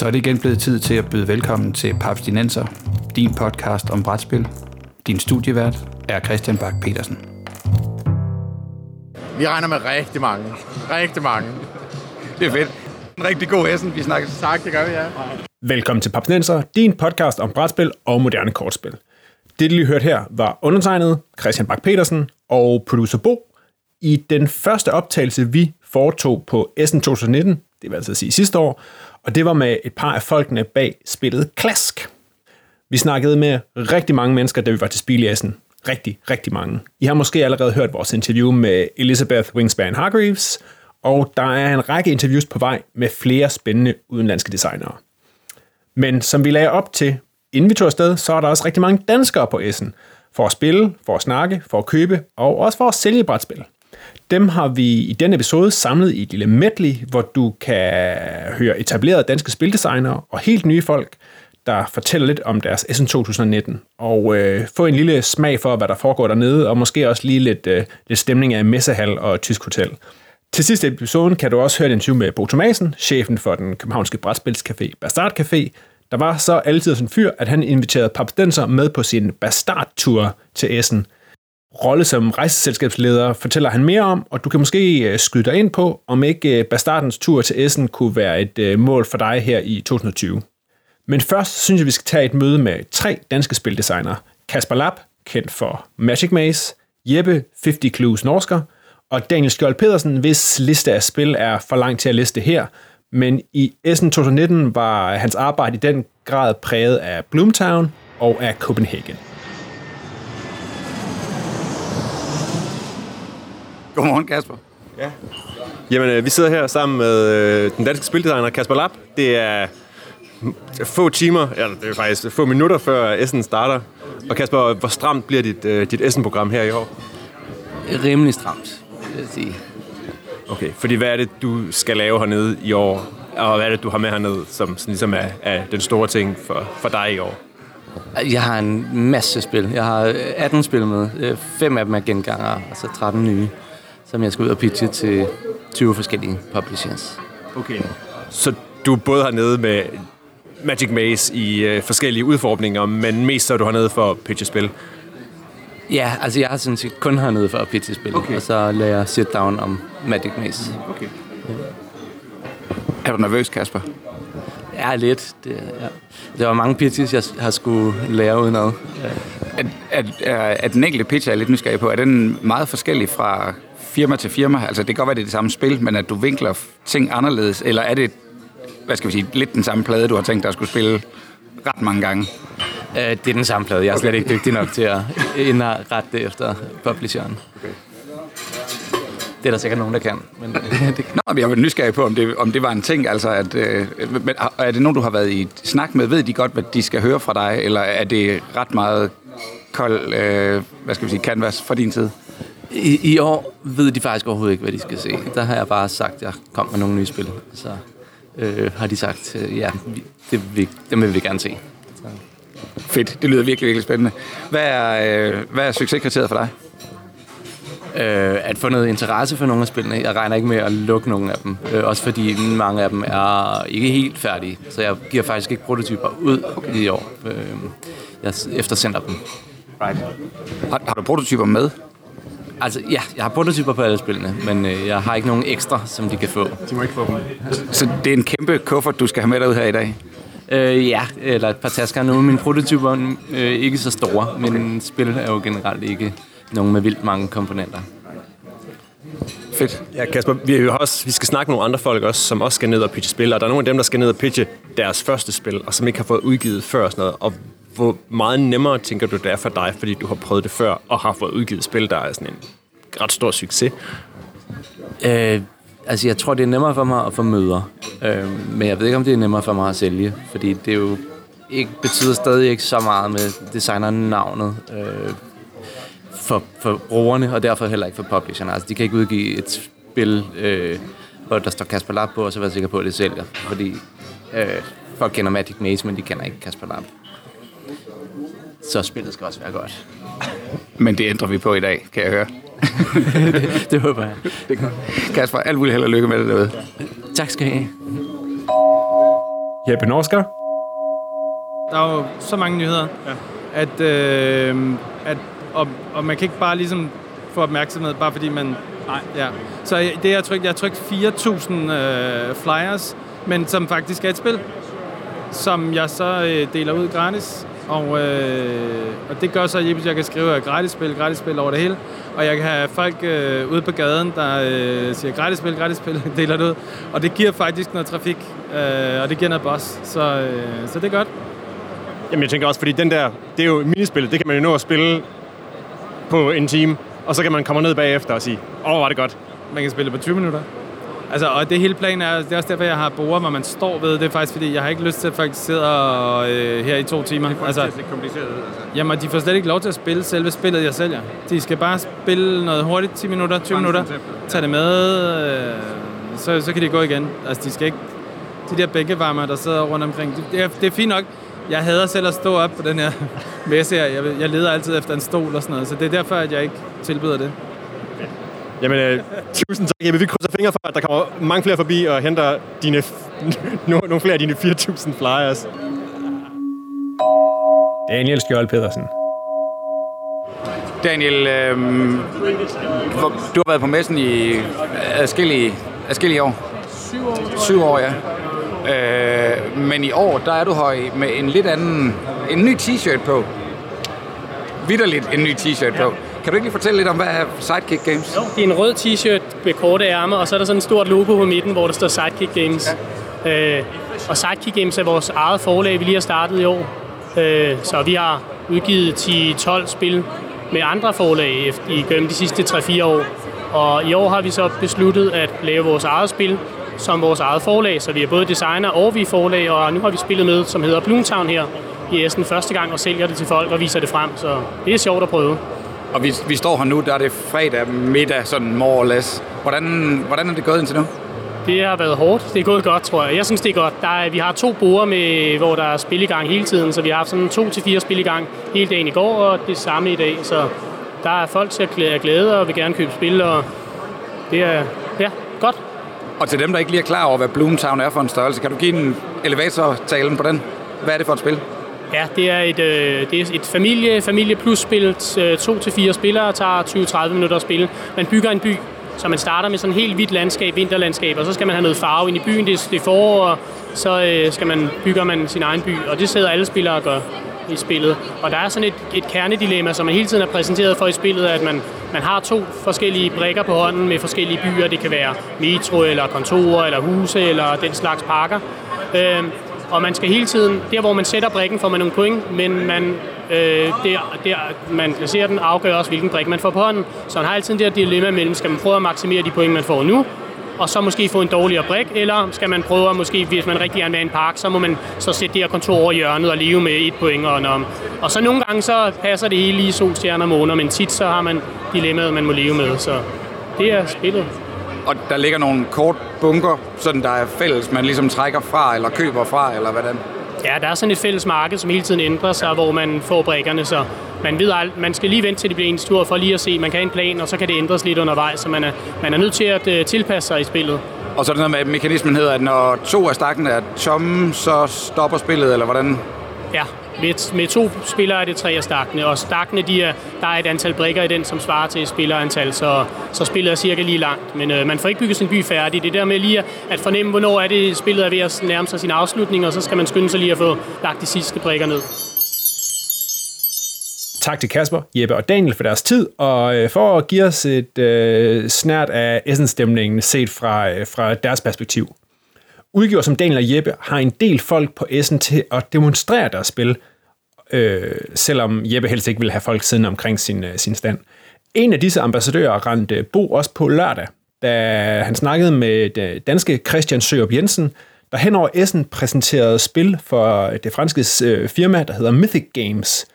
Så er det igen blevet tid til at byde velkommen til Paps Dinenser, din podcast om brætspil. Din studievært er Christian Bak petersen Vi regner med rigtig mange. Rigtig mange. Det er fedt. En rigtig god Essen. Vi snakker sagt, det gør vi, ja. Velkommen til Papsnenser, din podcast om brætspil og moderne kortspil. Det, du lige hørte her, var undertegnet Christian Bak petersen og producer Bo. I den første optagelse, vi foretog på Essen 2019, det vil altså sige sidste år, og det var med et par af folkene bag spillet Klask. Vi snakkede med rigtig mange mennesker, da vi var til Spiliassen. Rigtig, rigtig mange. I har måske allerede hørt vores interview med Elizabeth Wingspan Hargreaves, og der er en række interviews på vej med flere spændende udenlandske designere. Men som vi lagde op til, inden vi tog afsted, så er der også rigtig mange danskere på Essen. For at spille, for at snakke, for at købe og også for at sælge brætspil. Dem har vi i denne episode samlet i et lille medley, hvor du kan høre etablerede danske spildesignere og helt nye folk, der fortæller lidt om deres SN 2019, og øh, få en lille smag for, hvad der foregår dernede, og måske også lige lidt, øh, lidt stemning af messehal og tysk hotel. Til sidste episoden kan du også høre et interview med Bo Thomasen, chefen for den københavnske brætspilscafé Bastard Café, der var så altid sådan en fyr, at han inviterede papstenser med på sin Bastard-tur til Essen – rolle som rejseselskabsleder fortæller han mere om, og du kan måske øh, skyde dig ind på, om ikke øh, Bastardens tur til Essen kunne være et øh, mål for dig her i 2020. Men først synes jeg, vi skal tage et møde med tre danske spildesignere. Kasper Lapp, kendt for Magic Maze, Jeppe 50 Clues Norsker, og Daniel Skjold Pedersen, hvis liste af spil er for langt til at liste her, men i Essen 2019 var hans arbejde i den grad præget af Bloomtown og af Copenhagen. Godmorgen, Kasper. Ja. Jamen, øh, vi sidder her sammen med øh, den danske spildesigner Kasper Lapp. Det er få timer, eller det er faktisk få minutter før Essen starter. Og Kasper, hvor stramt bliver dit, øh, dit Essen-program her i år? Rimelig stramt, vil jeg sige. Okay, fordi hvad er det, du skal lave hernede i år? Og hvad er det, du har med hernede, som sådan ligesom er, er den store ting for, for dig i år? Jeg har en masse spil. Jeg har 18 spil med. Fem af dem er genganger, og så 13 nye som jeg skal ud og pitche til 20 forskellige publishers. Okay. Så du er både hernede med Magic Maze i øh, forskellige udfordringer, men mest så er du hernede for at pitche spil? Ja, altså jeg har sådan set kun hernede for at pitche spil, okay. og så lader jeg sit down om Magic Maze. Okay. Ja. Er du nervøs, Kasper? Ja, lidt. Det, ja. Der var mange pitches, jeg har skulle lære uden noget. Ja. Er, er, er, er den enkelte pitch, jeg er lidt nysgerrig på, er den meget forskellig fra firma til firma? Altså, det kan godt være, det er det samme spil, men at du vinkler ting anderledes, eller er det, hvad skal vi sige, lidt den samme plade, du har tænkt dig at skulle spille ret mange gange? Uh, det er den samme plade. Jeg er okay. slet ikke dygtig nok til at indrette det efter publisheren. Okay. Det er der sikkert nogen, der kan. Men, det... Nå, jeg var nysgerrig på, om det, om det var en ting. Altså, at, øh, men, er det nogen, du har været i snak med? Ved de godt, hvad de skal høre fra dig? Eller er det ret meget kold, øh, hvad skal vi sige, canvas fra din side? I, I år ved de faktisk overhovedet ikke, hvad de skal se. Der har jeg bare sagt, at jeg kom med nogle nye spil. Så øh, har de sagt, øh, ja, det vil, dem vil vi gerne se. Så. Fedt, det lyder virkelig, virkelig spændende. Hvad er, øh, hvad er succeskriteriet for dig? Øh, at få noget interesse for nogle af spillene. Jeg regner ikke med at lukke nogle af dem. Øh, også fordi mange af dem er ikke helt færdige. Så jeg giver faktisk ikke prototyper ud okay. i år. Øh, jeg eftersender dem. Right. Har, har du prototyper med? Altså, ja, jeg har prototyper på alle spillene, men øh, jeg har ikke nogen ekstra, som de kan få. De må ikke få dem. Så det er en kæmpe kuffert, du skal have med dig ud her i dag? Øh, ja, eller et par tasker. Nu mine prototyper øh, ikke så store, men okay. spil er jo generelt ikke nogen med vildt mange komponenter. Fedt. Ja, Kasper, vi, er også, vi skal snakke med nogle andre folk også, som også skal ned og pitche spil, og der er nogle af dem, der skal ned og pitche deres første spil, og som ikke har fået udgivet før og sådan noget. Og hvor meget nemmere tænker du, det er for dig, fordi du har prøvet det før, og har fået udgivet spil, der er sådan en ret stor succes? Øh, altså, jeg tror, det er nemmere for mig at få møder. Øh, men jeg ved ikke, om det er nemmere for mig at sælge, fordi det er jo ikke, betyder stadig ikke så meget med designernavnet øh, for, for brugerne, og derfor heller ikke for publisherne. Altså, de kan ikke udgive et spil, øh, hvor der står Kasper Lab på, og så være sikker på, at det sælger. Fordi øh, folk kender Magic Maze, men de kender ikke Kasper Lab så spillet skal også være godt. Men det ændrer vi på i dag, kan jeg høre. Det, det håber jeg. Det kan. Kasper, alt muligt held og lykke med det derude. Tak skal I have. Jeppe Norsker. Der er jo så mange nyheder, ja. at, øh, at og, og man kan ikke bare ligesom få opmærksomhed, bare fordi man... Nej. Ja. Så det, jeg har trykt, jeg har trykt 4.000 øh, flyers, men som faktisk er et spil, som jeg så øh, deler ud gratis. Og, øh, og det gør så, at jeg kan skrive gratis spil, gratis spil over det hele. Og jeg kan have folk øh, ude på gaden, der øh, siger gratis spil, gratis spil, deler det ud. Og det giver faktisk noget trafik, øh, og det giver noget boss. Så, øh, så det er godt. Jamen jeg tænker også, fordi den der, det er jo minispil, det kan man jo nå at spille på en time, og så kan man komme ned bagefter og sige, åh, oh, var det godt. Man kan spille på 20 minutter. Altså, og det hele planen er, det er også derfor, jeg har borer, hvor man står ved. Det er faktisk, fordi jeg har ikke lyst til, at folk sidder øh, her i to timer. Det er altså, det kompliceret altså. Jamen, de får slet ikke lov til at spille selve spillet, jeg sælger. De skal bare spille noget hurtigt, 10 minutter, 20 minutter, tage det med, øh, så, så kan de gå igen. Altså, de skal ikke... De der bænkevarmer, der sidder rundt omkring, det er, det er fint nok. Jeg hader selv at stå op på den her messe her. Jeg, jeg leder altid efter en stol og sådan noget, så det er derfor, at jeg ikke tilbyder det. Jamen, øh, tusind tak. Jamen, vi krydser fingre for, at der kommer mange flere forbi og henter dine, nogle flere af dine 4.000 flyers. Daniel Skjold Pedersen. Daniel, øh, du har været på messen i adskillige, adskillige år. Syv år. Syv år, ja. Øh, men i år, der er du høj med en lidt anden, en ny t-shirt på. Vitterligt en ny t-shirt ja. på. Kan du ikke lige fortælle lidt om, hvad er Sidekick Games? Jo, det er en rød t-shirt med korte ærmer, og så er der sådan et stort logo på midten, hvor der står Sidekick Games. Ja. Øh, og Sidekick Games er vores eget forlag, vi lige har startet i år. Øh, så vi har udgivet 10-12 spil med andre forlag gennem de sidste 3-4 år. Og i år har vi så besluttet at lave vores eget spil som vores eget forlag, så vi er både designer og vi er forlag, og nu har vi spillet med, som hedder Bloomtown her i Essen første gang og sælger det til folk og viser det frem, så det er sjovt at prøve. Og vi, vi står her nu, der er det fredag middag, sådan more or less. Hvordan, hvordan er det gået indtil nu? Det har været hårdt. Det er gået godt, tror jeg. Jeg synes, det er godt. Der er, vi har to borer, med, hvor der er spil i gang hele tiden, så vi har haft sådan to til fire spil i gang hele dagen i går, og det samme i dag. Så der er folk, der er glade og vil gerne købe spil, og det er ja, godt. Og til dem, der ikke lige er klar over, hvad Bloomtown er for en størrelse, kan du give en elevator-talen på den? Hvad er det for et spil? Ja, det er et, øh, det er et familie, familie plus spil. Øh, to til fire spillere tager 20-30 minutter at spille. Man bygger en by, så man starter med sådan et helt hvidt landskab, vinterlandskab, og så skal man have noget farve ind i byen. Det, det er forår, og så øh, skal man, bygger man sin egen by, og det sidder alle spillere og gør i spillet. Og der er sådan et, et kernedilemma, som man hele tiden er præsenteret for i spillet, at man, man har to forskellige brikker på hånden med forskellige byer. Det kan være metro, eller kontorer, eller huse, eller den slags parker. Øh, og man skal hele tiden, der hvor man sætter brikken, får man nogle point, men man, øh, der, der, man placerer den, afgør også, hvilken brik man får på hånden. Så man har altid det her dilemma mellem, skal man prøve at maksimere de point, man får nu, og så måske få en dårligere brik, eller skal man prøve at måske, hvis man rigtig gerne vil en park, så må man så sætte det her kontor over hjørnet og leve med et point. Og, og, og så nogle gange så passer det hele lige solstjerner og måner, men tit så har man dilemmaet, man må leve med, så det er spillet og der ligger nogle kort bunker, sådan der er fælles, man ligesom trækker fra, eller køber fra, eller hvordan? Ja, der er sådan et fælles marked, som hele tiden ændrer sig, hvor man får brikkerne, så man ved alt, man skal lige vente til det bliver ens tur for lige at se, man kan have en plan, og så kan det ændres lidt undervejs, så man er, man er nødt til at uh, tilpasse sig i spillet. Og så er det noget med, at mekanismen hedder, at når to af stakken er tomme, så stopper spillet, eller hvordan? Ja, med, med to spillere er det tre af stakkene, og stakkene, de er, der er et antal brikker i den, som svarer til spillerantal, så, så spillet er cirka lige langt. Men øh, man får ikke bygget sin by færdig. Det der med lige at fornemme, hvornår er det, spillet er ved at nærme sig sin afslutning, og så skal man skynde sig lige at få lagt de sidste brikker ned. Tak til Kasper, Jeppe og Daniel for deres tid, og øh, for at give os et øh, snært af essensstemningen set fra, øh, fra deres perspektiv. Udgiver som Daniel og Jeppe har en del folk på Essen til at demonstrere deres spil, øh, selvom Jeppe helst ikke vil have folk siddende omkring sin, øh, sin stand. En af disse ambassadører rendte Bo også på lørdag, da han snakkede med det danske Christian Sørup Jensen, der hen over Essen præsenterede spil for øh, det franske øh, firma, der hedder Mythic Games.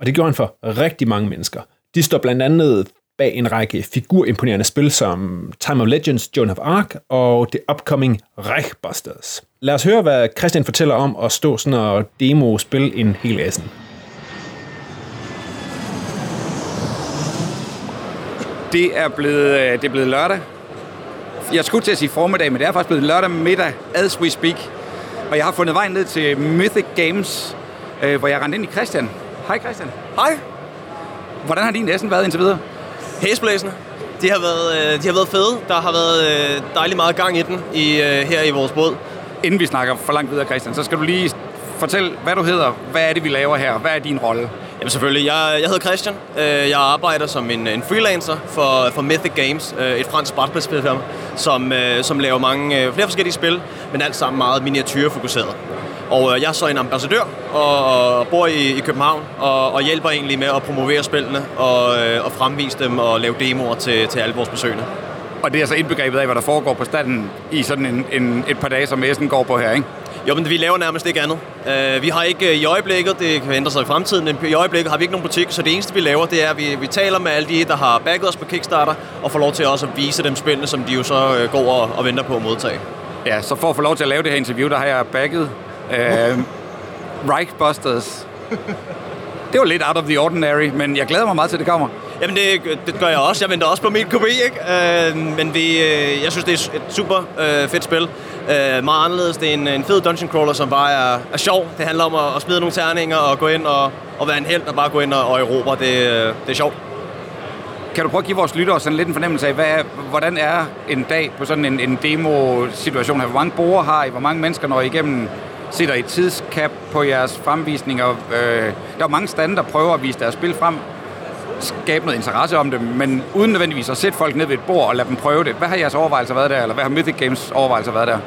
Og det gjorde han for rigtig mange mennesker. De står blandt andet bag en række figurimponerende spil som Time of Legends, Joan of Arc og det upcoming Reichbusters. Lad os høre, hvad Christian fortæller om at stå sådan og demo-spil en hel Essen. Det er blevet, øh, det er blevet lørdag. Jeg skulle til at sige formiddag, men det er faktisk blevet lørdag middag, as we speak. Og jeg har fundet vejen ned til Mythic Games, øh, hvor jeg rendte ind i Christian. Hej Christian. Hej. Hvordan har din næsten været indtil videre? Hæsblæsende. De har været, øh, de har været fede. Der har været øh, dejligt meget gang i den i, øh, her i vores båd. Inden vi snakker for langt videre, Christian, så skal du lige fortælle, hvad du hedder. Hvad er det, vi laver her? Hvad er din rolle? Jamen selvfølgelig. Jeg, jeg hedder Christian. Jeg arbejder som en, en freelancer for, for Mythic Games, et fransk brætspilsfirma, som, som laver mange flere forskellige spil, men alt sammen meget miniatyrfokuseret. Og øh, jeg er så en ambassadør og, bor i, i København og, og hjælper egentlig med at promovere spillene og, øh, og fremvise dem og lave demoer til, til alle vores besøgende. Og det er altså indbegrebet af, hvad der foregår på standen i sådan en, en, et par dage, som Essen går på her, ikke? Jo, men vi laver nærmest ikke andet. Uh, vi har ikke i øjeblikket, det kan ændre sig i fremtiden, men i øjeblikket har vi ikke nogen butik, så det eneste vi laver, det er, at vi, vi taler med alle de, der har backet os på Kickstarter, og får lov til også at vise dem spillene, som de jo så går og, og venter på at modtage. Ja, så for at få lov til at lave det her interview, der har jeg bagget øh, Reichbusters. Det var lidt out of the ordinary, men jeg glæder mig meget til, at det kommer. Jamen det, det gør jeg også. Jeg venter også på mit kopi, ikke? Uh, men vi, uh, jeg synes, det er et super uh, fedt spil. Uh, meget anderledes. Det er en, en fed dungeon crawler, som bare er, er sjov. Det handler om at, at smide nogle terninger og gå ind og, og være en held og bare gå ind og, og erobre. Det, uh, det er sjovt. Kan du prøve at give vores lyttere sådan lidt en fornemmelse af, hvad hvordan er en dag på sådan en, en demo-situation her? Hvor mange borgere har I? Hvor mange mennesker når I igennem? Sitter I tidskap på jeres fremvisninger? Øh, der er mange stande, der prøver at vise deres spil frem. Skabe noget interesse om det, men uden nødvendigvis at sætte folk ned ved et bord og lade dem prøve det. Hvad har jeres overvejelser været der? Eller hvad har Mythic Games overvejelser været der?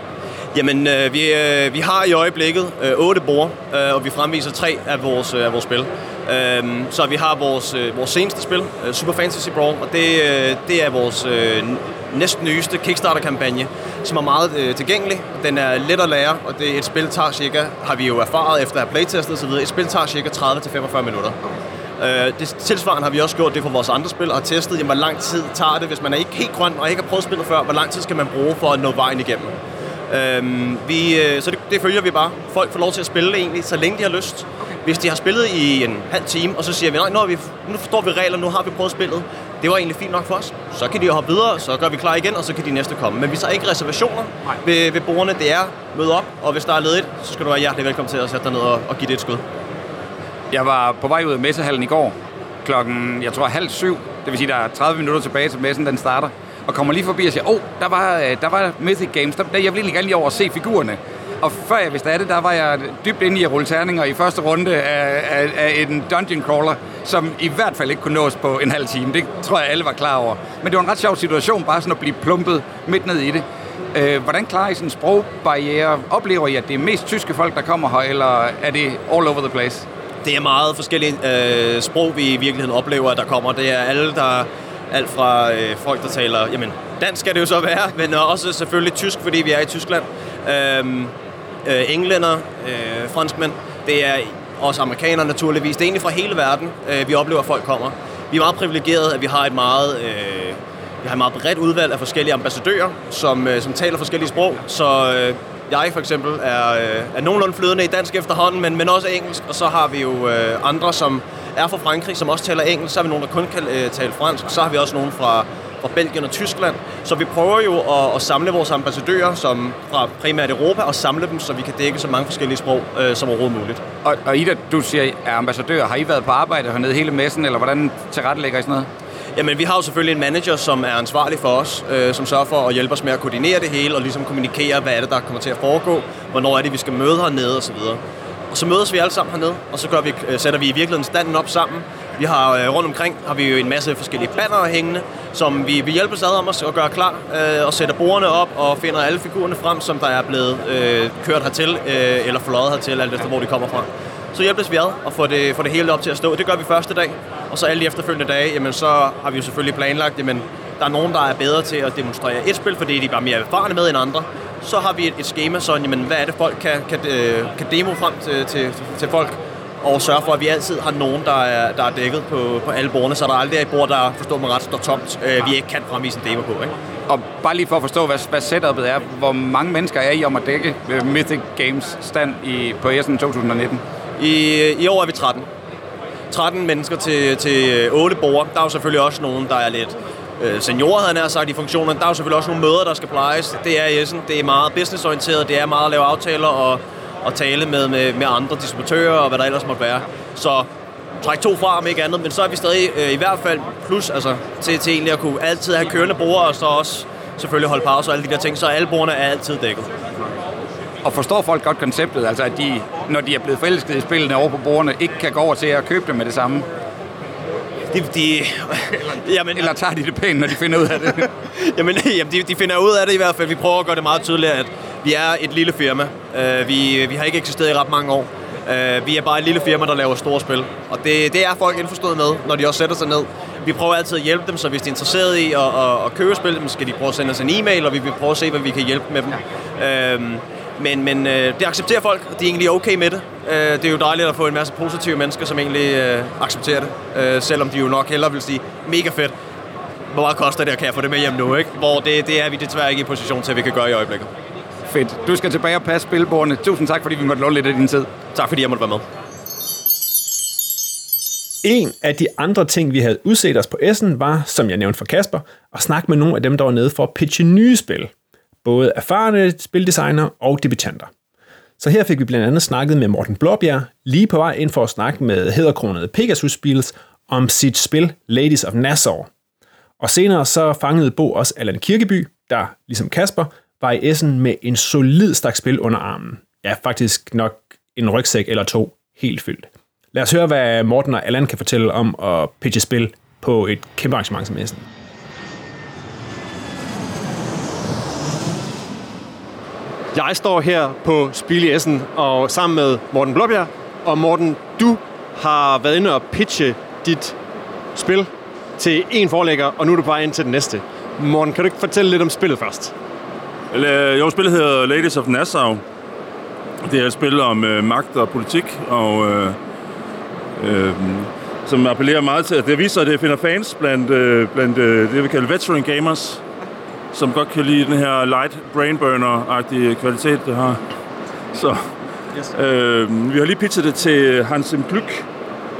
Jamen, øh, vi, øh, vi har i øjeblikket øh, otte bord, øh, og vi fremviser tre af vores, øh, af vores spil. Øh, så vi har vores, øh, vores seneste spil, øh, Super Fantasy Brawl, og det, øh, det er vores øh, næsten nyeste Kickstarter-kampagne, som er meget øh, tilgængelig. Den er let at lære, og det er et spil tager cirka, har vi jo erfaret efter at have playtestet osv., et spil tager cirka 30-45 minutter. Øh, det tilsvarende har vi også gjort det for vores andre spil og har testet, jamen, hvor lang tid tager det, hvis man er ikke helt grøn og ikke har prøvet spillet før, hvor lang tid skal man bruge for at nå vejen igennem. Øhm, vi, øh, så det, det følger vi bare. Folk får lov til at spille egentlig, så længe de har lyst. Hvis de har spillet i en halv time, og så siger vi, nej, nu, har vi, nu forstår vi regler, nu har vi prøvet spillet. Det var egentlig fint nok for os. Så kan de hoppe videre, så gør vi klar igen, og så kan de næste komme. Men vi tager ikke reservationer ved, ved bordene. Det er møde op, og hvis der er ledigt, så skal du være hjertelig velkommen til at sætte dig ned og, og give det et skud. Jeg var på vej ud af messehallen i går, klokken, jeg tror halv syv. Det vil sige, der er 30 minutter tilbage til messen, den starter. Og kommer lige forbi og siger, åh, oh, der var, øh, der var Mythic Games. Der, der, jeg vil egentlig gerne lige over og se figurerne. Og før jeg vidste af det, der var jeg dybt inde i at rulle terninger i første runde af, af, af en dungeon crawler, som i hvert fald ikke kunne nås på en halv time. Det tror jeg, alle var klar over. Men det var en ret sjov situation, bare sådan at blive plumpet midt ned i det. Øh, hvordan klarer I sådan en sprogbarriere? Oplever I, at det er mest tyske folk, der kommer her, eller er det all over the place? Det er meget forskellige øh, sprog, vi i virkeligheden oplever, at der kommer. Det er alle, der alt fra øh, folk, der taler, jamen dansk skal det jo så være, men også selvfølgelig tysk, fordi vi er i Tyskland. Øhm, øh, englænder, øh, franskmænd, det er også amerikanere naturligvis. Det er egentlig fra hele verden, øh, vi oplever, at folk kommer. Vi er meget privilegerede, at vi har et meget, øh, vi har et meget bredt udvalg af forskellige ambassadører, som, øh, som taler forskellige sprog. Så øh, jeg for eksempel er, øh, er nogenlunde flydende i dansk efterhånden, men, men også engelsk. Og så har vi jo øh, andre, som er fra Frankrig, som også taler engelsk. Så har vi nogen, der kun kan øh, tale fransk. Så har vi også nogen fra, fra Belgien og Tyskland. Så vi prøver jo at, at samle vores ambassadører som fra primært Europa og samle dem, så vi kan dække så mange forskellige sprog øh, som overhovedet muligt. Og, og Ida, du siger, er ambassadør. Har I været på arbejde hernede hele messen, eller hvordan tilrettelægger I sådan noget? Jamen, vi har jo selvfølgelig en manager, som er ansvarlig for os, øh, som sørger for at hjælpe os med at koordinere det hele, og ligesom kommunikere, hvad er det, der kommer til at foregå, hvornår er det, vi skal møde hernede osv. Og så mødes vi alle sammen hernede, og så gør vi, øh, sætter vi i virkeligheden standen op sammen. Vi har øh, rundt omkring har vi jo en masse forskellige banner hængende, som vi, vi hjælpe ad om os at gøre klar, øh, og sætter bordene op og finder alle figurerne frem, som der er blevet øh, kørt hertil, øh, eller fløjet hertil, alt efter hvor de kommer fra. Så hjælpes vi ad og får det, får det hele op til at stå. Det gør vi første dag, og så alle de efterfølgende dage, jamen så har vi jo selvfølgelig planlagt, jamen der er nogen, der er bedre til at demonstrere et spil, fordi de er bare mere erfarne med end andre. Så har vi et, et schema sådan, jamen hvad er det folk kan, kan, øh, kan demo frem til, til, til folk, og sørge for, at vi altid har nogen, der er, der er dækket på, på alle bordene, så der aldrig er et bord, der forstår mig ret, står tomt, øh, vi ikke kan fremvise en demo på. Ikke? Og bare lige for at forstå, hvad, hvad setupet er, hvor mange mennesker er I om at dække øh, Mythic Games stand i, på Essen 2019? I, I år er vi 13. 13 mennesker til, til 8 borde. Der er jo selvfølgelig også nogen, der er lidt øh, seniorer, havde han sagt, i funktionen. Der er jo selvfølgelig også nogle møder, der skal plejes. Det er i Essen. Det er meget businessorienteret. Det er meget at lave aftaler og og tale med, med, med andre distributører og hvad der ellers måtte være. Så træk to fra, om ikke andet, men så er vi stadig øh, i hvert fald plus altså, til, til egentlig at kunne altid have kørende bord, og så også selvfølgelig holde pause og alle de der ting, så alle bordene er altid dækket. Og forstår folk godt konceptet, altså at de, når de er blevet forelsket i spillene over på bordene, ikke kan gå over til at købe dem med det samme? De, de, jamen, Eller tager de det pænt, når de finder ud af det? jamen, jamen de, de finder ud af det i hvert fald. Vi prøver at gøre det meget tydeligt, at vi er et lille firma. Uh, vi, vi har ikke eksisteret i ret mange år. Uh, vi er bare et lille firma, der laver store spil. Og det, det er folk indforstået med, når de også sætter sig ned. Vi prøver altid at hjælpe dem, så hvis de er interesseret i at, at, at købe spil, så skal de prøve at sende os en e-mail, og vi vil prøve at se, hvad vi kan hjælpe med dem. Uh, men, men øh, det accepterer folk, og de er egentlig okay med det. Øh, det er jo dejligt at få en masse positive mennesker, som egentlig øh, accepterer det. Øh, selvom de jo nok hellere vil sige, mega fedt. Hvor meget koster det, og kan jeg få det med hjem nu? Ikke? Hvor det, det er vi desværre ikke i position til, at vi kan gøre i øjeblikket. Fedt. Du skal tilbage og passe spilbordene. Tusind tak, fordi vi måtte låne lidt af din tid. Tak, fordi jeg måtte være med. En af de andre ting, vi havde udset os på Essen, var, som jeg nævnte for Kasper, at snakke med nogle af dem, der var nede for at pitche nye spil både erfarne spildesigner og debutanter. Så her fik vi blandt andet snakket med Morten Blåbjerg, lige på vej ind for at snakke med hedderkronede Pegasus Spils om sit spil Ladies of Nassau. Og senere så fangede Bo også Allan Kirkeby, der ligesom Kasper var i Essen med en solid stak spil under armen. Ja, faktisk nok en rygsæk eller to helt fyldt. Lad os høre, hvad Morten og Allan kan fortælle om at pitche spil på et kæmpe arrangement som Essen. Jeg står her på Spil i Essen og sammen med Morten Blåbjerg. Og Morten, du har været inde og pitche dit spil til en forlægger, og nu er du bare ind til den næste. Morten, kan du ikke fortælle lidt om spillet først? Øh, jo, spillet hedder Ladies of Nassau. Det er et spil om øh, magt og politik, og øh, øh, som appellerer meget til, at det viser, at det finder fans blandt, øh, blandt øh, det, vi kalder veteran gamers, som godt kan lide den her light brain burner-agtige kvalitet, det har. Så yes. øh, vi har lige pitchet det til Hans M. Glück,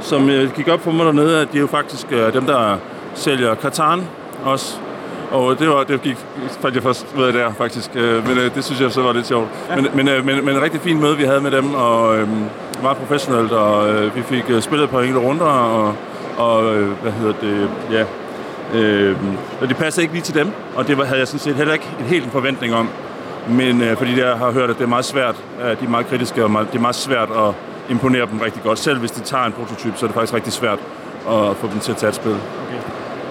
som øh, gik op for mig dernede, at de er jo faktisk øh, dem, der sælger Katan også. Og det var det gik, fandt jeg først ved der, faktisk. Øh, men øh, det synes jeg så var lidt sjovt. Ja. Men, men, øh, men, men en rigtig fin møde, vi havde med dem, og øh, meget professionelt, og øh, vi fik øh, spillet på enkelte runder, og, og øh, hvad hedder det, ja, Øh, og det passer ikke lige til dem, og det havde jeg sådan set heller ikke en helt en forventning om. Men øh, fordi jeg har hørt, at det er meget svært, at de er meget kritiske, og meget, det er meget svært at imponere dem rigtig godt. Selv hvis de tager en prototype, så er det faktisk rigtig svært at få dem til at tage et spil. Okay.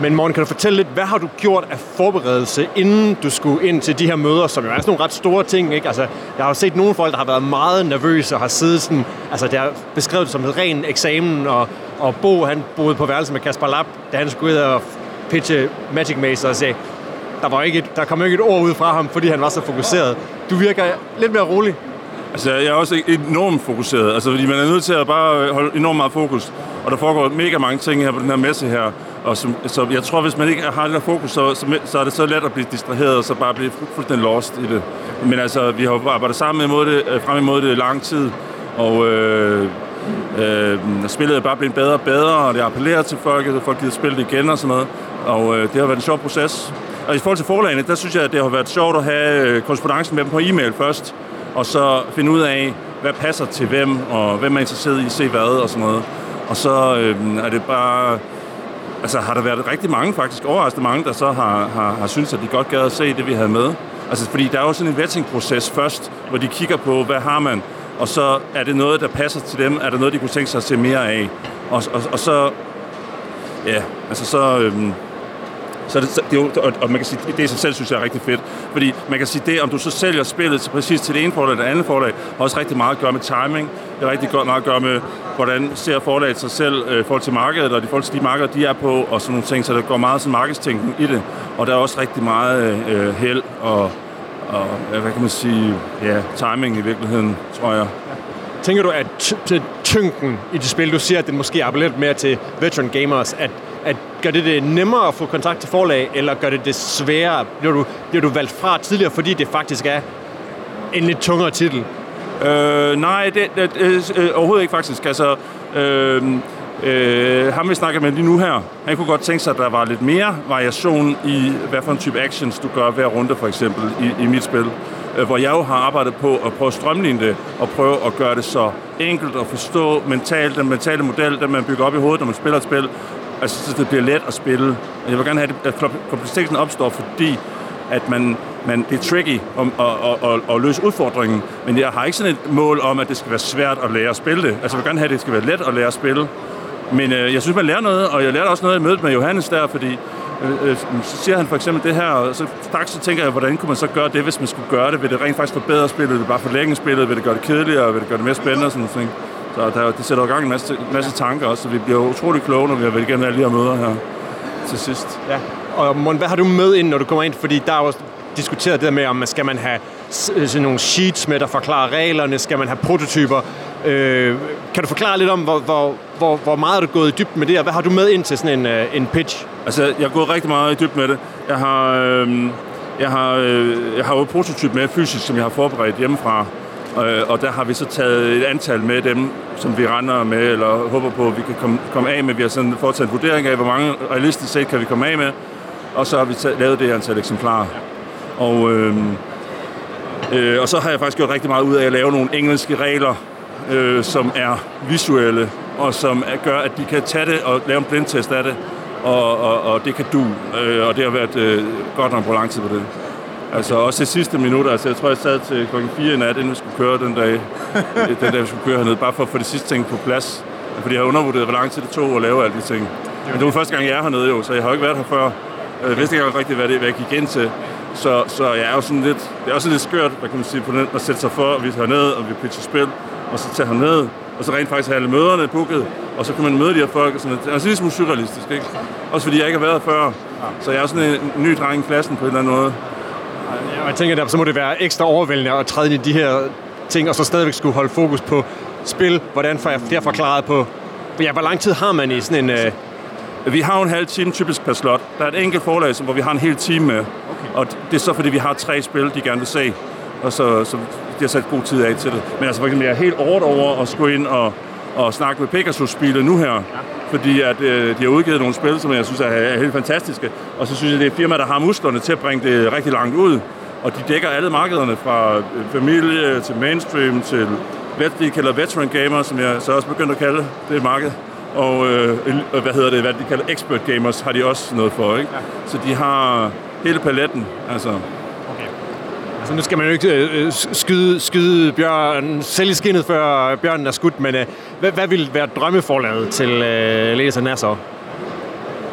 Men Morten, kan du fortælle lidt, hvad har du gjort af forberedelse, inden du skulle ind til de her møder, som jo er sådan nogle ret store ting, ikke? Altså, jeg har set nogle folk, der har været meget nervøse og har siddet sådan, altså det er beskrevet som et ren eksamen, og, og Bo, han boede på værelse med Kasper Lapp, da han skulle ud og pitche Magic Maze og sagde, der, var ikke et, der kom ikke et ord ud fra ham, fordi han var så fokuseret. Du virker lidt mere rolig. Altså, jeg er også enormt fokuseret, altså, fordi man er nødt til at bare øh, holde enormt meget fokus. Og der foregår mega mange ting her på den her messe her. Og som, så jeg tror, hvis man ikke har det der fokus, så, så, så er det så let at blive distraheret, og så bare blive fuldstændig lost i det. Men altså, vi har arbejdet sammen imod det, øh, frem imod det i lang tid, og øh, øh, spillet er bare blevet bedre og bedre, og det appellerer til folk, og folk gider spille det igen og sådan noget. Og øh, det har været en sjov proces. Og i forhold til forlagene, der synes jeg, at det har været sjovt at have øh, korrespondancen med dem på e-mail først, og så finde ud af, hvad passer til hvem, og hvem er interesseret i at se hvad og sådan noget. Og så øh, er det bare... Altså har der været rigtig mange, faktisk overraskende mange, der så har, har, har syntes, at de godt gad at se det, vi havde med. Altså fordi der er jo sådan en vetting-proces først, hvor de kigger på, hvad har man, og så er det noget, der passer til dem, er der noget, de kunne tænke sig at se mere af. Og, og, og så, ja, altså så, øhm, så det, det jo, og, og man kan sige, det i sig selv synes jeg er rigtig fedt. Fordi man kan sige, det om du så sælger spillet til præcis til det ene forlag eller det andet forlag, har også rigtig meget at gøre med timing. Det har rigtig godt meget at gøre med, hvordan ser forlaget sig selv øh, forhold til markedet, og i forhold til de markeder, de er på, og sådan nogle ting. Så der går meget sådan markedstænkning i det. Og der er også rigtig meget øh, held og, og, hvad kan man sige, ja, timing i virkeligheden, tror jeg. Tænker du, at tyngden i det spil, du siger, at den måske appellerer mere til veteran gamers, at at gør det det nemmere at få kontakt til forlag, eller gør det det sværere? Bliver du, bliver du valgt fra tidligere, fordi det faktisk er en lidt tungere titel? Øh, nej, det, det, det, øh, øh, overhovedet ikke faktisk. Altså, øh, øh, ham vi snakker med lige nu her, han kunne godt tænke sig, at der var lidt mere variation i, hvad for en type actions du gør hver runde, for eksempel, i, i mit spil. Øh, hvor jeg jo har arbejdet på at prøve at strømligne det, og prøve at gøre det så enkelt at forstå mentalt, den mentale model, den man bygger op i hovedet, når man spiller et spil, altså så det bliver let at spille. Jeg vil gerne have, at kompleksiteten opstår, fordi at man, man, det er tricky at, at, at, at løse udfordringen, men jeg har ikke sådan et mål om, at det skal være svært at lære at spille det. Altså jeg vil gerne have, at det skal være let at lære at spille. Men øh, jeg synes, man lærer noget, og jeg lærte også noget i mødet med Johannes der, fordi øh, øh, så siger han for eksempel det her, og så straks så tænker jeg, hvordan kunne man så gøre det, hvis man skulle gøre det? Vil det rent faktisk forbedre spillet? Vil det bare forlænge spillet? Vil det gøre det kedeligere? Vil det gøre det mere spændende? Sådan noget. Så der, det sætter jo gang en masse, masse tanker også, så vi bliver utrolig kloge, når vi har været igennem alle de her møder her til sidst. Ja. Og Mon, hvad har du med ind, når du kommer ind? Fordi der er jo diskuteret det med, om man skal man have sådan nogle sheets med, der forklarer reglerne? Skal man have prototyper? Øh, kan du forklare lidt om, hvor, hvor, hvor, hvor meget er du gået i dybden med det, og hvad har du med ind til sådan en, uh, en pitch? Altså, jeg har gået rigtig meget i dybden med det. Jeg har, øh, jeg har, øh, jeg har jo et prototyp med fysisk, som jeg har forberedt hjemmefra. Øh, og der har vi så taget et antal med dem, som vi render med, eller håber på, at vi kan komme, komme af med. Vi har sådan foretaget en vurdering af, hvor mange realistisk set kan vi komme af med. Og så har vi taget, lavet det antal eksemplarer. Og, øh, øh, og så har jeg faktisk gjort rigtig meget ud af at lave nogle engelske regler, øh, som er visuelle, og som gør, at de kan tage det og lave en blindtest af det, og, og, og det kan du. Øh, og det har været øh, godt nok på lang tid på det. Altså også det sidste minut, altså jeg tror, jeg sad til klokken 4 i nat, inden vi skulle køre den dag, den dag vi skulle køre hernede, bare for at få det sidste ting på plads. Fordi jeg har undervurderet, hvor lang tid det tog at lave alle de ting. Men det var første gang, jeg er hernede jo, så jeg har ikke været her før. Jeg vidste ikke rigtig, hvad det hvad jeg gik ind til. Så, så jeg er jo sådan lidt, det er også lidt skørt, hvad kan man sige, på den, at sætte sig for, at vi tager ned, og vi pitcher spil, og så tager ned, og så rent faktisk have alle møderne booket, og så kan man møde de her folk, og sådan, det er altså lidt smule surrealistisk, ikke? Også fordi jeg ikke har været før, så jeg er sådan en ny dreng i klassen på en eller anden måde. Ja, jeg tænker, der så må det være ekstra overvældende at træde ind i de her ting, og så stadigvæk skulle holde fokus på spil. Hvordan får jeg flere forklaret på, ja, hvor lang tid har man i sådan en... Øh... Vi har en halv time typisk per slot. Der er et enkelt forlag, hvor vi har en hel time med. Okay. Og det er så, fordi vi har tre spil, de gerne vil se. Og så, så de har sat god tid af til det. Men altså for eksempel, jeg er helt over over at skulle ind og, og snakke med Pegasus-spillet nu her. Ja. Fordi at, øh, de har udgivet nogle spil, som jeg synes er, er helt fantastiske. Og så synes jeg, det er et firma, der har musklerne til at bringe det rigtig langt ud. Og de dækker alle markederne fra øh, familie til mainstream til hvad de kalder veteran gamer, som jeg så også begyndt at kalde det marked. Og øh, hvad hedder det, hvad de kalder expert gamers, har de også noget for, ikke? Ja. Så de har hele paletten, altså. Okay. Altså nu skal man jo ikke øh, skyde, skyde bjørn, selv i skinnet, før bjørnen er skudt, men øh, hvad, hvad vil være drømmeforlaget til øh, Læser Nasser?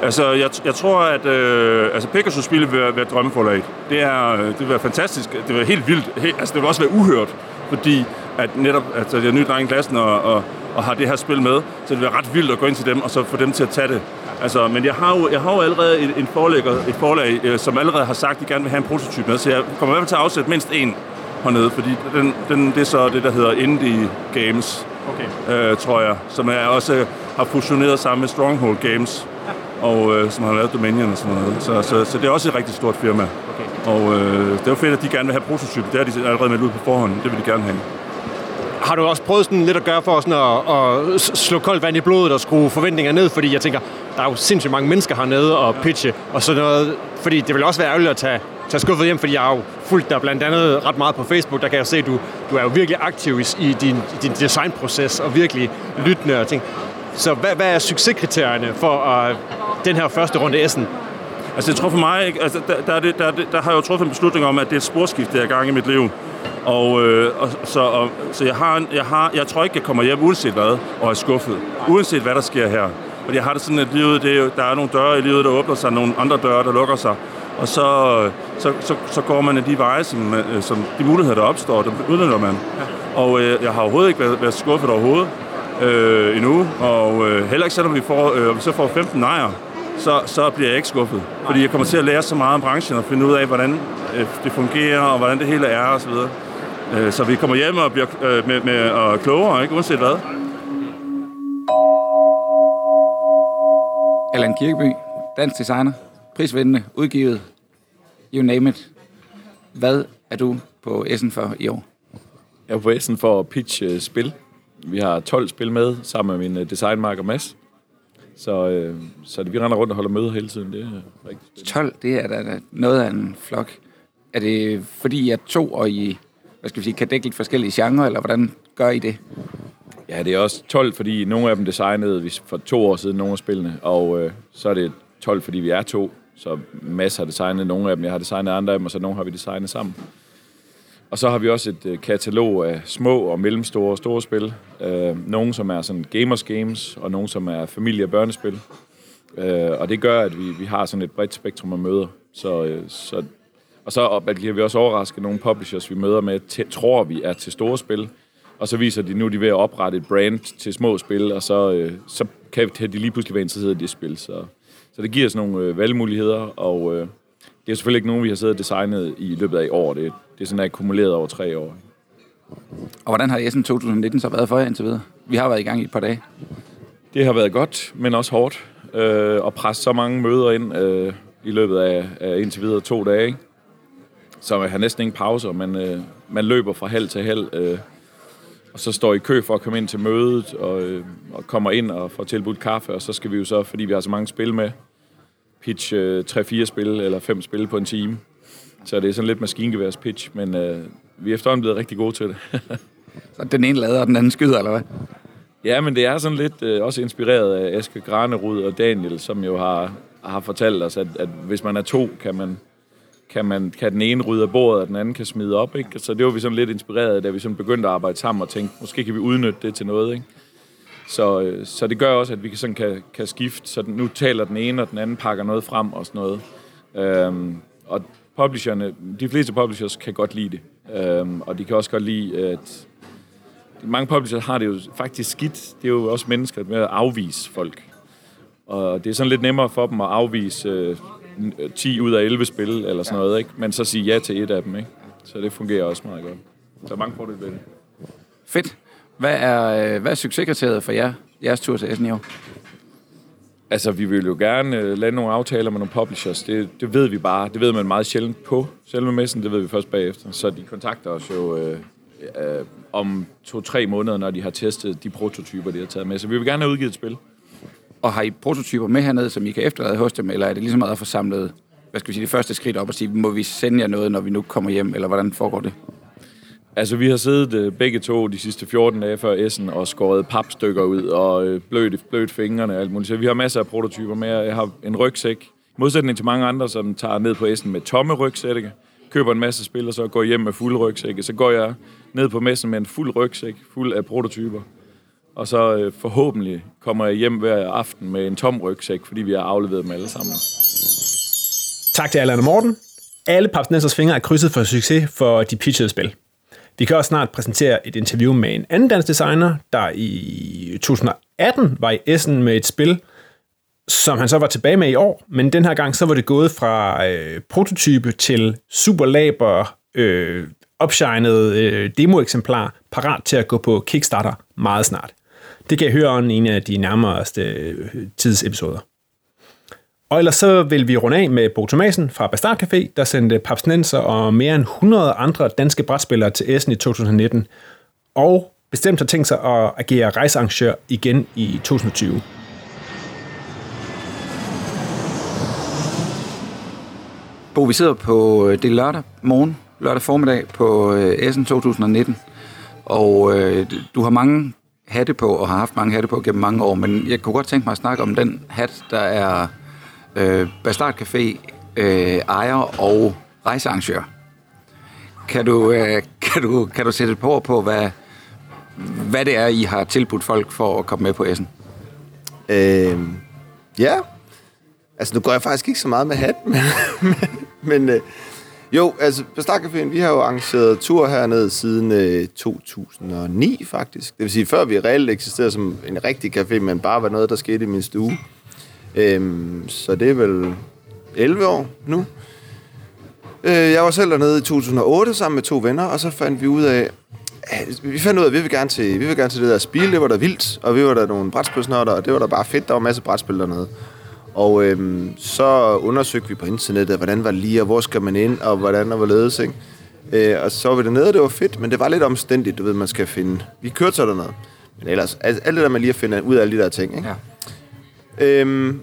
Altså, jeg, jeg tror, at øh, altså Pegasus-spil vil være, være drømmeforlaget. Det, er, det vil være fantastisk. Det vil være helt vildt. Helt, altså, det vil også være uhørt, fordi at netop altså, jeg er ny dreng i klassen og, og, og har det her spil med, så det vil være ret vildt at gå ind til dem og så få dem til at tage det. Altså, men jeg har jo, jeg har jo allerede et, en forlægger, et forlag, øh, som allerede har sagt, at de gerne vil have en prototyp med, så jeg kommer i hvert fald til at afsætte mindst en hernede, fordi den, den, det er så det, der hedder Indie Games, okay. øh, tror jeg, som jeg også har fusioneret sammen med Stronghold Games, og øh, som har lavet Dominion og sådan noget. Så, så, så det er også et rigtig stort firma. Okay. Og øh, det er jo fedt, at de gerne vil have prototypen. Det har de allerede meldt ud på forhånd. Det vil de gerne have. Har du også prøvet sådan lidt at gøre for sådan at, at slå koldt vand i blodet og skrue forventninger ned? Fordi jeg tænker, der er jo sindssygt mange mennesker hernede og pitche og sådan noget. Fordi det vil også være ærgerligt at tage, tage skuffet hjem, fordi jeg har jo fulgt dig blandt andet ret meget på Facebook. Der kan jeg se, at du, du er jo virkelig aktiv i, i din, din designproces og virkelig lyttende og ting. Så hvad, hvad er succeskriterierne for uh, den her første runde Essen? Altså jeg tror for mig, altså, der, der, der, der, der har jeg jo truffet en beslutning om, at det er et sporskift, der er i gang i mit liv. Og, øh, og, så, og, så jeg, har, jeg, har, jeg tror ikke, jeg kommer hjem uanset hvad, og er skuffet. Uanset hvad der sker her. Fordi jeg har det sådan, at livet, det er, der er nogle døre i livet, der åbner sig, nogle andre døre, der lukker sig. Og så, så, så, så går man af de veje, som, øh, som de muligheder, der opstår, dem udnytter man. Og øh, jeg har overhovedet ikke været, været skuffet overhovedet øh, endnu. Og øh, heller ikke selvom vi, får, øh, vi så får 15 nejer, så, så bliver jeg ikke skuffet. Fordi jeg kommer til at lære så meget om branchen og finde ud af, hvordan øh, det fungerer og hvordan det hele er osv. Øh, så vi kommer hjem og bliver øh, med, med og klogere, ikke? uanset hvad. Allan Kirkeby, dansk designer, prisvindende, udgivet, you name it. Hvad er du på Essen for i år? Jeg er på Essen for at pitche spil. Vi har 12 spil med, sammen med min designmarker Mads. Så, øh, så det, vi render rundt og holder møder hele tiden. Det er rigtig spændende. 12, det er da noget af en flok. er det fordi, I er to, og I hvad skal vi sige, kan dække lidt forskellige genrer, eller hvordan gør I det? Ja, det er også 12, fordi nogle af dem designede vi for to år siden, nogle af spillene, og øh, så er det 12, fordi vi er to. Så masser har designet nogle af dem, jeg har designet andre af dem, og så nogle har vi designet sammen. Og så har vi også et øh, katalog af små og mellemstore og store spil. Øh, nogle, som er sådan gamers games, og nogle, som er familie- og børnespil. Øh, og det gør, at vi, vi har sådan et bredt spektrum af møder. Så, øh, så, og så bliver vi også overrasket nogle publishers, vi møder med, til, tror vi er til store spil. Og så viser de nu, de er ved at oprette et brand til små spil, og så, øh, så kan de lige pludselig være interesseret i det spil. Så, så det giver os nogle øh, valgmuligheder, og øh, det er selvfølgelig ikke nogen, vi har siddet og designet i løbet af i år. Det, det er sådan akkumuleret over tre år. Og hvordan har Essen 2019 så været for jer indtil videre? Vi har været i gang i et par dage. Det har været godt, men også hårdt. Øh, at presse så mange møder ind øh, i løbet af, af indtil videre to dage. Ikke? Så man har næsten ingen pauser, men øh, man løber fra halv til halv. Øh, og så står i kø for at komme ind til mødet, og, øh, og kommer ind og får tilbudt kaffe, og så skal vi jo så, fordi vi har så mange spil med, pitch øh, 3-4 spil eller 5 spil på en time. Så det er sådan lidt maskingeværs pitch, men øh, vi er efterhånden blevet rigtig gode til det. så den ene lader, og den anden skyder, eller hvad? Ja, men det er sådan lidt øh, også inspireret af Aske Granerud og Daniel, som jo har, har fortalt os, at, at hvis man er to, kan man kan, man, kan den ene rydde af bordet, og den anden kan smide op. Ikke? Så det var vi sådan lidt inspireret af, da vi sådan begyndte at arbejde sammen og tænkte, måske kan vi udnytte det til noget. Ikke? Så, øh, så det gør også, at vi sådan kan, kan skifte, så nu taler den ene, og den anden pakker noget frem og sådan noget. Øhm, og publisherne, de fleste publishers kan godt lide det. Øhm, og de kan også godt lide, at mange publishers har det jo faktisk skidt. Det er jo også mennesker med at afvise folk. Og det er sådan lidt nemmere for dem at afvise øh, 10 ud af 11 spil, eller sådan noget, ikke? men så sige ja til et af dem. Ikke? Så det fungerer også meget godt. Så mange fordele ved det. Fedt. Hvad er, øh, hvad er succeskriteriet for jer, jeres tur til Essen i år? Altså, vi vil jo gerne uh, nogle aftaler med nogle publishers. Det, det ved vi bare. Det ved man meget sjældent på selve messen. Det ved vi først bagefter. Så de kontakter os jo uh, uh, om to-tre måneder, når de har testet de prototyper, de har taget med. Så vi vil gerne have udgivet et spil. Og har I prototyper med hernede, som I kan efterlade hos dem, eller er det ligesom meget at få samlet hvad skal vi sige, det første skridt op og sige, må vi sende jer noget, når vi nu kommer hjem, eller hvordan foregår det? Altså, vi har siddet øh, begge to de sidste 14 dage før Essen og skåret papstykker ud og øh, blødt, blødt fingrene og alt muligt. Så vi har masser af prototyper med. Jeg har en rygsæk. Modsætning til mange andre, som tager ned på Essen med tomme rygsække, køber en masse spil, og så går hjem med fuld rygsække. Så går jeg ned på messen med en fuld rygsæk, fuld af prototyper. Og så øh, forhåbentlig kommer jeg hjem hver aften med en tom rygsæk, fordi vi har afleveret dem alle sammen. Tak til Allan og Morten. Alle Papsnessers fingre er krydset for succes for de pitchede spil. Vi kan også snart præsentere et interview med en anden dansk designer, der i 2018 var i Essen med et spil, som han så var tilbage med i år, men den her gang så var det gået fra øh, prototype til superlaber, øh, opshined øh, demoeksemplar, parat til at gå på Kickstarter meget snart. Det kan jeg høre om i en af de nærmeste øh, tidsepisoder. Og ellers så vil vi runde af med Bo Thomasen fra Bastard Café, der sendte Papsnenser og mere end 100 andre danske brætspillere til Essen i 2019, og bestemt har tænkt sig at agere rejsearrangør igen i 2020. Bo, vi sidder på øh, det lørdag morgen, lørdag formiddag på øh, Essen 2019, og øh, du har mange hatte på, og har haft mange hatte på gennem mange år, men jeg kunne godt tænke mig at snakke om den hat, der er øh, Bastard Café øh, ejer og rejsearrangør. Kan du, øh, kan, du, kan du sætte et på på, hvad, hvad det er, I har tilbudt folk for at komme med på Essen? Øh, ja. Altså, nu går jeg faktisk ikke så meget med hat, men, men, men øh, jo, altså, Bastard Caféen, vi har jo arrangeret tur hernede siden øh, 2009, faktisk. Det vil sige, før vi reelt eksisterede som en rigtig café, men bare var noget, der skete i min stue. Øhm, så det er vel 11 år nu. Øh, jeg var selv dernede i 2008 sammen med to venner, og så fandt vi ud af, vi fandt ud af, at vi vil gerne til, vi vil gerne til det der spil, det var der vildt, og vi var der nogle brætspilsnotter, og det var der bare fedt, der var en masse brætspil dernede. Og øhm, så undersøgte vi på internettet, hvordan var det lige, og hvor skal man ind, og hvordan og hvorledes, ikke? Øh, og så var vi dernede, og det var fedt, men det var lidt omstændigt, du ved, man skal finde... Vi kørte så dernede. Men ellers, alt det der med lige at finde ud af alle de der ting, ikke? Ja. Øhm,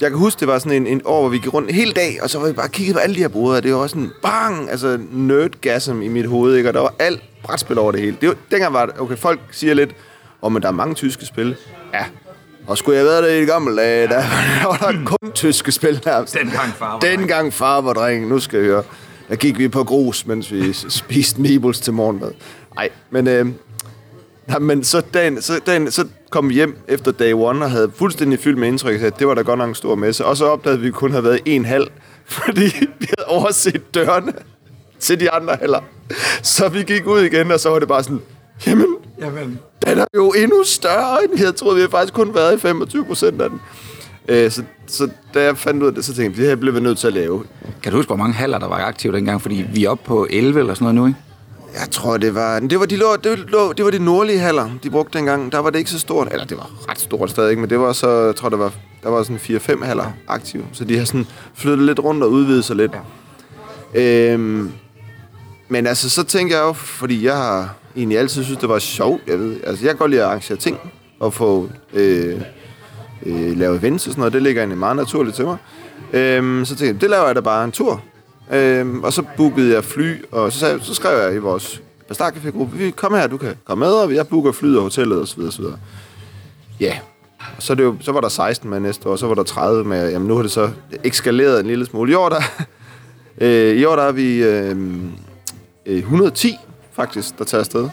jeg kan huske, det var sådan en, en år, hvor vi gik rundt en hel dag, og så var vi bare kigget på alle de her boder, og det var sådan bang, altså nerdgasm i mit hoved, ikke? og der var alt brætspil over det hele. Det var, dengang var det, okay, folk siger lidt, om oh, men der er mange tyske spil. Ja, og skulle jeg have været der i det gamle dage, der var der kun tyske spil der. Dengang far var Dengang far var dreng, nu skal jeg høre. Der gik vi på grus, mens vi spiste meebles til morgenmad. Nej, men, øh, men så, dagen, så, dagen, så kom vi hjem efter day one og havde fuldstændig fyldt med indtryk af, at det var da godt nok en stor messe. Og så opdagede vi, at vi kun havde været en halv, fordi vi havde overset dørene til de andre haller. Så vi gik ud igen, og så var det bare sådan, jamen, Jamen, den er jo endnu større, end vi havde troet. Vi har faktisk kun været i 25 procent af den. Øh, så, så da jeg fandt ud af det, så tænkte jeg, det her bliver vi nødt til at lave. kan du huske, hvor mange haller, der var aktive dengang? Fordi vi er oppe på 11 eller sådan noget nu, ikke? Jeg tror, det var... Det var de, lå, det, lå, det var de nordlige haller, de brugte dengang. Der var det ikke så stort. Eller det var ret stort stadig, men det var så... Jeg tror, der var, der var sådan 4-5 haller aktive. Så de har sådan flyttet lidt rundt og udvidet sig lidt. Øhm, men altså, så tænker jeg jo, fordi jeg har egentlig altid synes, det var sjovt. Jeg, ved, altså, jeg kan godt lide at arrangere ting og få øh, øh, lavet events og sådan noget. Det ligger egentlig meget naturligt til mig. Øhm, så tænkte jeg, det laver jeg da bare en tur. Øhm, og så bookede jeg fly, og så, sagde, så skrev jeg i vores Bastardcafé-gruppe, vi kom her, du kan komme med, og jeg booker flyet og hotellet osv. osv. Ja, og så, det jo, så var der 16 med næste år, så var der 30 med, jamen nu har det så eskaleret en lille smule. I år der, øh, i år der er vi øhm, øh, øh, 110 faktisk, der tager afsted.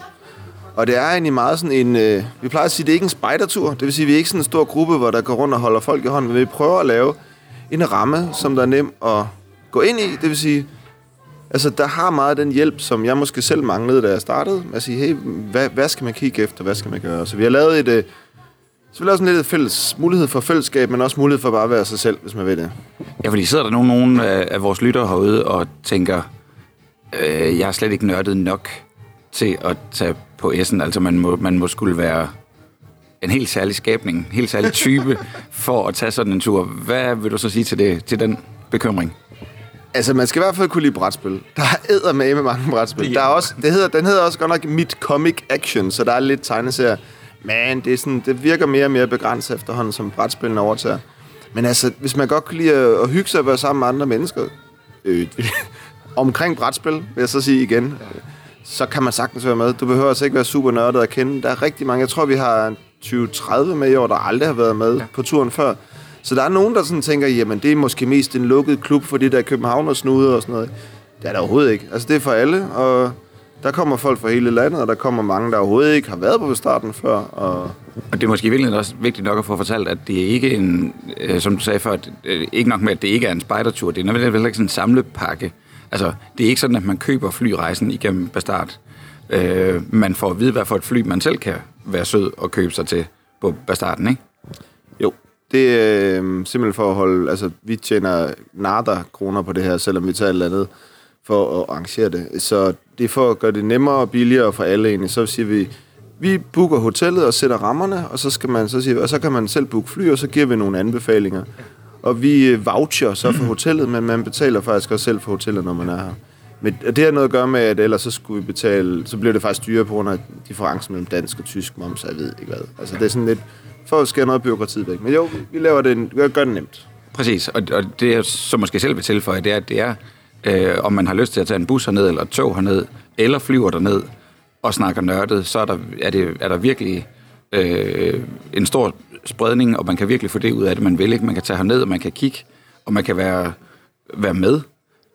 Og det er egentlig meget sådan en... Øh, vi plejer at sige, at det er ikke en spejdertur. Det vil sige, at vi er ikke sådan en stor gruppe, hvor der går rundt og holder folk i hånden. Men vi prøver at lave en ramme, som der er nem at gå ind i. Det vil sige, altså der har meget den hjælp, som jeg måske selv manglede, da jeg startede. At sige, hey, hvad, hvad skal man kigge efter? Hvad skal man gøre? Så vi har lavet et... Øh, så vi har lavet sådan lidt fælles mulighed for fællesskab, men også mulighed for bare at være sig selv, hvis man vil det. Ja, fordi sidder der nogen, nogen af, af vores lyttere herude og tænker, øh, jeg er slet ikke nørdet nok til at tage på Essen. Altså man må, man må skulle være en helt særlig skabning, en helt særlig type for at tage sådan en tur. Hvad vil du så sige til, det, til den bekymring? Altså, man skal i hvert fald kunne lide brætspil. Der er æder med med mange brætspil. Der er også, det hedder, den hedder også godt nok Mit Comic Action, så der er lidt tegneserier. Men det, er sådan, det virker mere og mere begrænset efterhånden, som brætspillene overtager. Men altså, hvis man godt kan lide at, at hygge sig og være sammen med andre mennesker, øh, omkring brætspil, vil jeg så sige igen, så kan man sagtens være med. Du behøver altså ikke være super nørdet at kende. Der er rigtig mange. Jeg tror, vi har 20-30 med i år, der aldrig har været med ja. på turen før. Så der er nogen, der sådan tænker, jamen det er måske mest en lukket klub for de der Københavner snude og sådan noget. Det er der overhovedet ikke. Altså det er for alle, og der kommer folk fra hele landet, og der kommer mange, der overhovedet ikke har været på starten før. Og Og det er måske virkelig også vigtigt nok at få fortalt, at det er ikke en, øh, som du sagde før, at, øh, ikke nok med, at det ikke er en spejdertur, det er nemlig heller ikke sådan en samlepakke. Altså, det er ikke sådan, at man køber flyrejsen igennem Bastard. Øh, man får at vide, hvad for et fly man selv kan være sød og købe sig til på Bastarden, ikke? Jo, det er øh, simpelthen for at holde... Altså, vi tjener nader kroner på det her, selvom vi tager et eller andet for at arrangere det. Så det er for at gøre det nemmere og billigere for alle egentlig. Så siger vi, vi booker hotellet og sætter rammerne, og så, skal man, så, siger vi, og så kan man selv booke fly, og så giver vi nogle anbefalinger. Og vi øh, voucher så for hotellet, men man betaler faktisk også selv for hotellet, når man er her. Men det har noget at gøre med, at ellers så skulle vi betale, så bliver det faktisk dyrere på grund af differencen mellem dansk og tysk moms, jeg ved ikke hvad. Altså det er sådan lidt, for at skære noget byråkrati væk. Men jo, vi laver det, gør, gør det nemt. Præcis, og, og det jeg så måske selv vil tilføje, det er, at det er, øh, om man har lyst til at tage en bus herned, eller et tog herned, eller flyver derned og snakker nørdet, så er der, er det, er der virkelig øh, en stor spredning, og man kan virkelig få det ud af det, man vil. Ikke? Man kan tage herned, og man kan kigge, og man kan være, være med.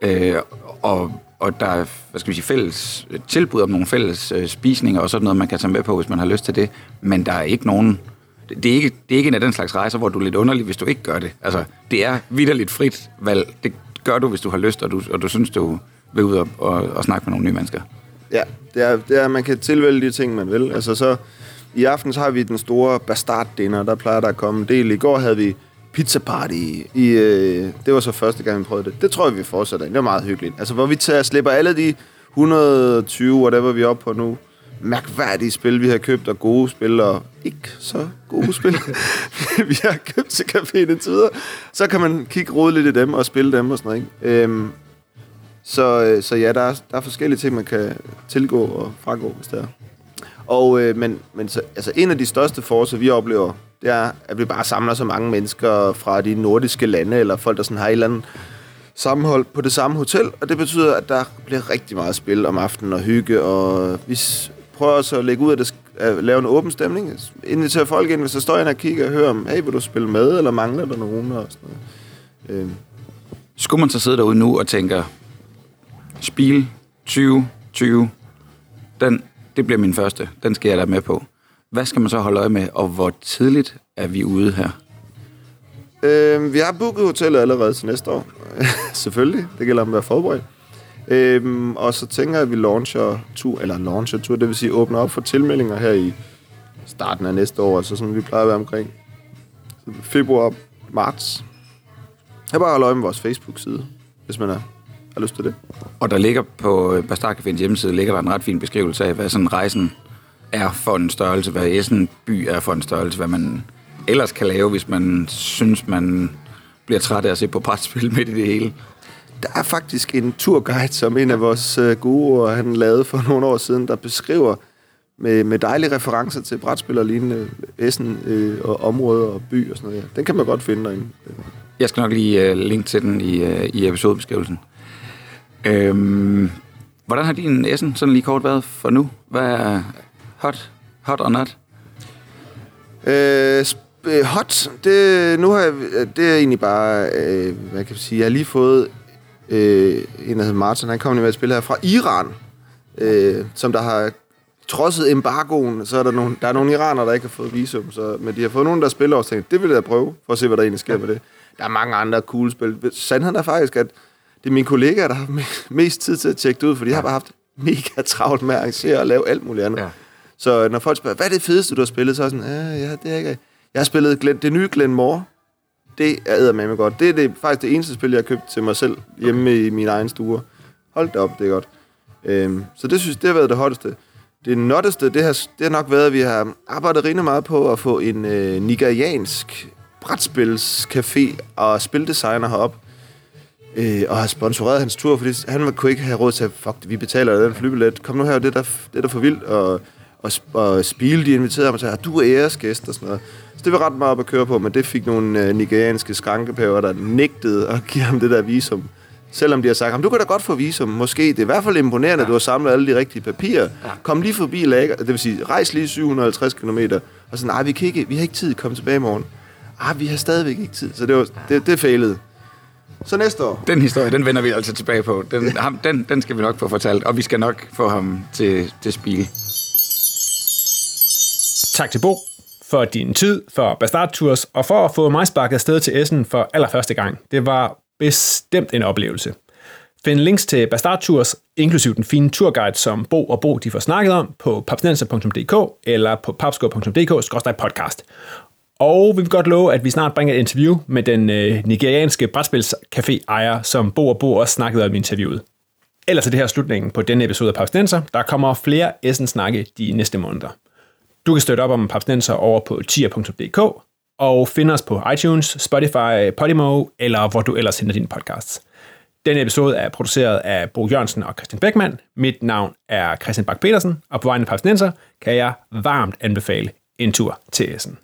Øh, og, og der er hvad skal vi sige, fælles tilbud om nogle fælles øh, spisninger og sådan noget, man kan tage med på, hvis man har lyst til det. Men der er ikke nogen... Øh, det er ikke, det er ikke en af den slags rejser, hvor du er lidt underlig, hvis du ikke gør det. Altså, det er vidderligt frit valg. Det gør du, hvis du har lyst, og du, og du synes, du vil ud og, og, og snakke med nogle nye mennesker. Ja, det er, det er, man kan tilvælge de ting, man vil. Altså så, i aften så har vi den store bastard dinner, der plejer der at komme en del. I går havde vi pizza party. I, øh, det var så første gang, vi prøvede det. Det tror jeg, vi fortsætter. Det var meget hyggeligt. Altså, hvor vi tager, slipper alle de 120, whatever vi er oppe på nu, mærkværdige spil, vi har købt, og gode spil, og ikke så gode spil, vi har købt til caféen indtil videre. Så kan man kigge rode lidt i dem og spille dem og sådan noget. Ikke? Øhm, så, øh, så ja, der er, der er forskellige ting, man kan tilgå og fragå, hvis det er. Og, øh, men men så, altså, en af de største forser, vi oplever det er, at vi bare samler så mange mennesker fra de nordiske lande, eller folk, der sådan har et eller andet sammenhold på det samme hotel, og det betyder, at der bliver rigtig meget spil om aftenen og hygge, og vi prøver også at lægge ud af det, at lave en åben stemning, invitere folk ind, hvis der står ind og kigger og hører om, hey, vil du spille med, eller mangler der nogen, og sådan noget. Øh, Skulle man så sidde derude nu og tænker, spil 2020, den, det bliver min første, den skal jeg da med på. Hvad skal man så holde øje med, og hvor tidligt er vi ude her? Øh, vi har booket hotellet allerede til næste år. Selvfølgelig. Det gælder om at være forberedt. Øhm, og så tænker jeg, at vi launcher tur, eller launcher tur, det vil sige åbner op for tilmeldinger her i starten af næste år, altså sådan vi plejer at være omkring februar, marts. Jeg bare holde øje med vores Facebook-side, hvis man er, har lyst til det. Og der ligger på øh, Bastard Caféens hjemmeside, ligger der en ret fin beskrivelse af, hvad sådan rejsen er for en størrelse, hvad Essen by er for en størrelse, hvad man ellers kan lave, hvis man synes, man bliver træt af at se på brætspil midt i det hele. Der er faktisk en turguide, som en af vores øh, guruer, han lavede for nogle år siden, der beskriver med, med dejlige referencer til brætspil og lignende Essen øh, og områder og by og sådan noget. Den kan man godt finde derinde. Jeg skal nok lige uh, linke til den i, uh, i episodebeskrivelsen. Øhm, hvordan har din Essen sådan lige kort været for nu? Hvad er hot, hot or not? Øh, øh, hot, det, nu har jeg, det er egentlig bare, øh, hvad kan jeg sige, jeg har lige fået øh, en, der hedder Martin, han kommer med at spille her fra Iran, øh, som der har trodset embargoen, så er der nogle, der er nogle iranere, der ikke har fået visum, så, men de har fået nogen, der spiller og tænkt, det vil jeg prøve, for at se, hvad der egentlig sker med det. Der er mange andre cool spil. Sandheden er faktisk, at det er mine kollegaer, der har me- mest tid til at tjekke det ud, for de har bare haft mega travlt med at arrangere og lave alt muligt andet. Ja. Så når folk spørger, hvad er det fedeste, du har spillet, så er jeg sådan, ja, ja det er ikke. Jeg har spillet Glen, det nye Glen Moore. Det er med godt. Det er det, faktisk det eneste spil, jeg har købt til mig selv hjemme i min egen stue. Hold da op, det er godt. Øhm, så det synes det har været det hotteste. Det notteste, det har, det har nok været, at vi har arbejdet rigtig meget på at få en øh, nigeriansk brætspilscafé og spildesigner herop. Øh, og har sponsoreret hans tur, fordi han kunne ikke have råd til, fuck vi betaler den flybillet. Kom nu her, det er der, det er der for vildt. Og, og, og Spiel, de inviterede mig til, at du er æresgæst og sådan noget. Det var ret meget op at køre på, men det fik nogle øh, nigerianske skrankepæver, der nægtede at give ham det der visum. Selvom de har sagt, du kan da godt få visum, måske. Det er i hvert fald imponerende, at du har samlet alle de rigtige papirer. Kom lige forbi Lager, det vil sige, rejs lige 750 km. Og så, nej, vi, kan ikke, vi har ikke tid, kom tilbage i morgen. Ah, vi har stadigvæk ikke tid, så det, var, det, det failede. Så næste år. Den historie, den vender vi altså tilbage på. Den, ham, den, den skal vi nok få fortalt, og vi skal nok få ham til, til spil. Tak til Bo for din tid, for Bastard Tours, og for at få mig sparket afsted til Essen for allerførste gang. Det var bestemt en oplevelse. Find links til Bastard Tours, inklusiv den fine turguide, som Bo og Bo de får snakket om, på papsnenser.dk eller på papsko.dk-podcast. Og vi vil godt love, at vi snart bringer et interview med den øh, nigerianske brætspilscafé-ejer, som Bo og Bo også snakkede om i interviewet. Ellers er det her slutningen på denne episode af Papsnenser. Der kommer flere Essen-snakke de næste måneder. Du kan støtte op om Papsnenser over på tier.dk og finde os på iTunes, Spotify, Podimo eller hvor du ellers henter dine podcasts. Denne episode er produceret af Bo Jørgensen og Christian Beckmann. Mit navn er Christian Bak petersen og på vegne af Papsnenser kan jeg varmt anbefale en tur til Essen.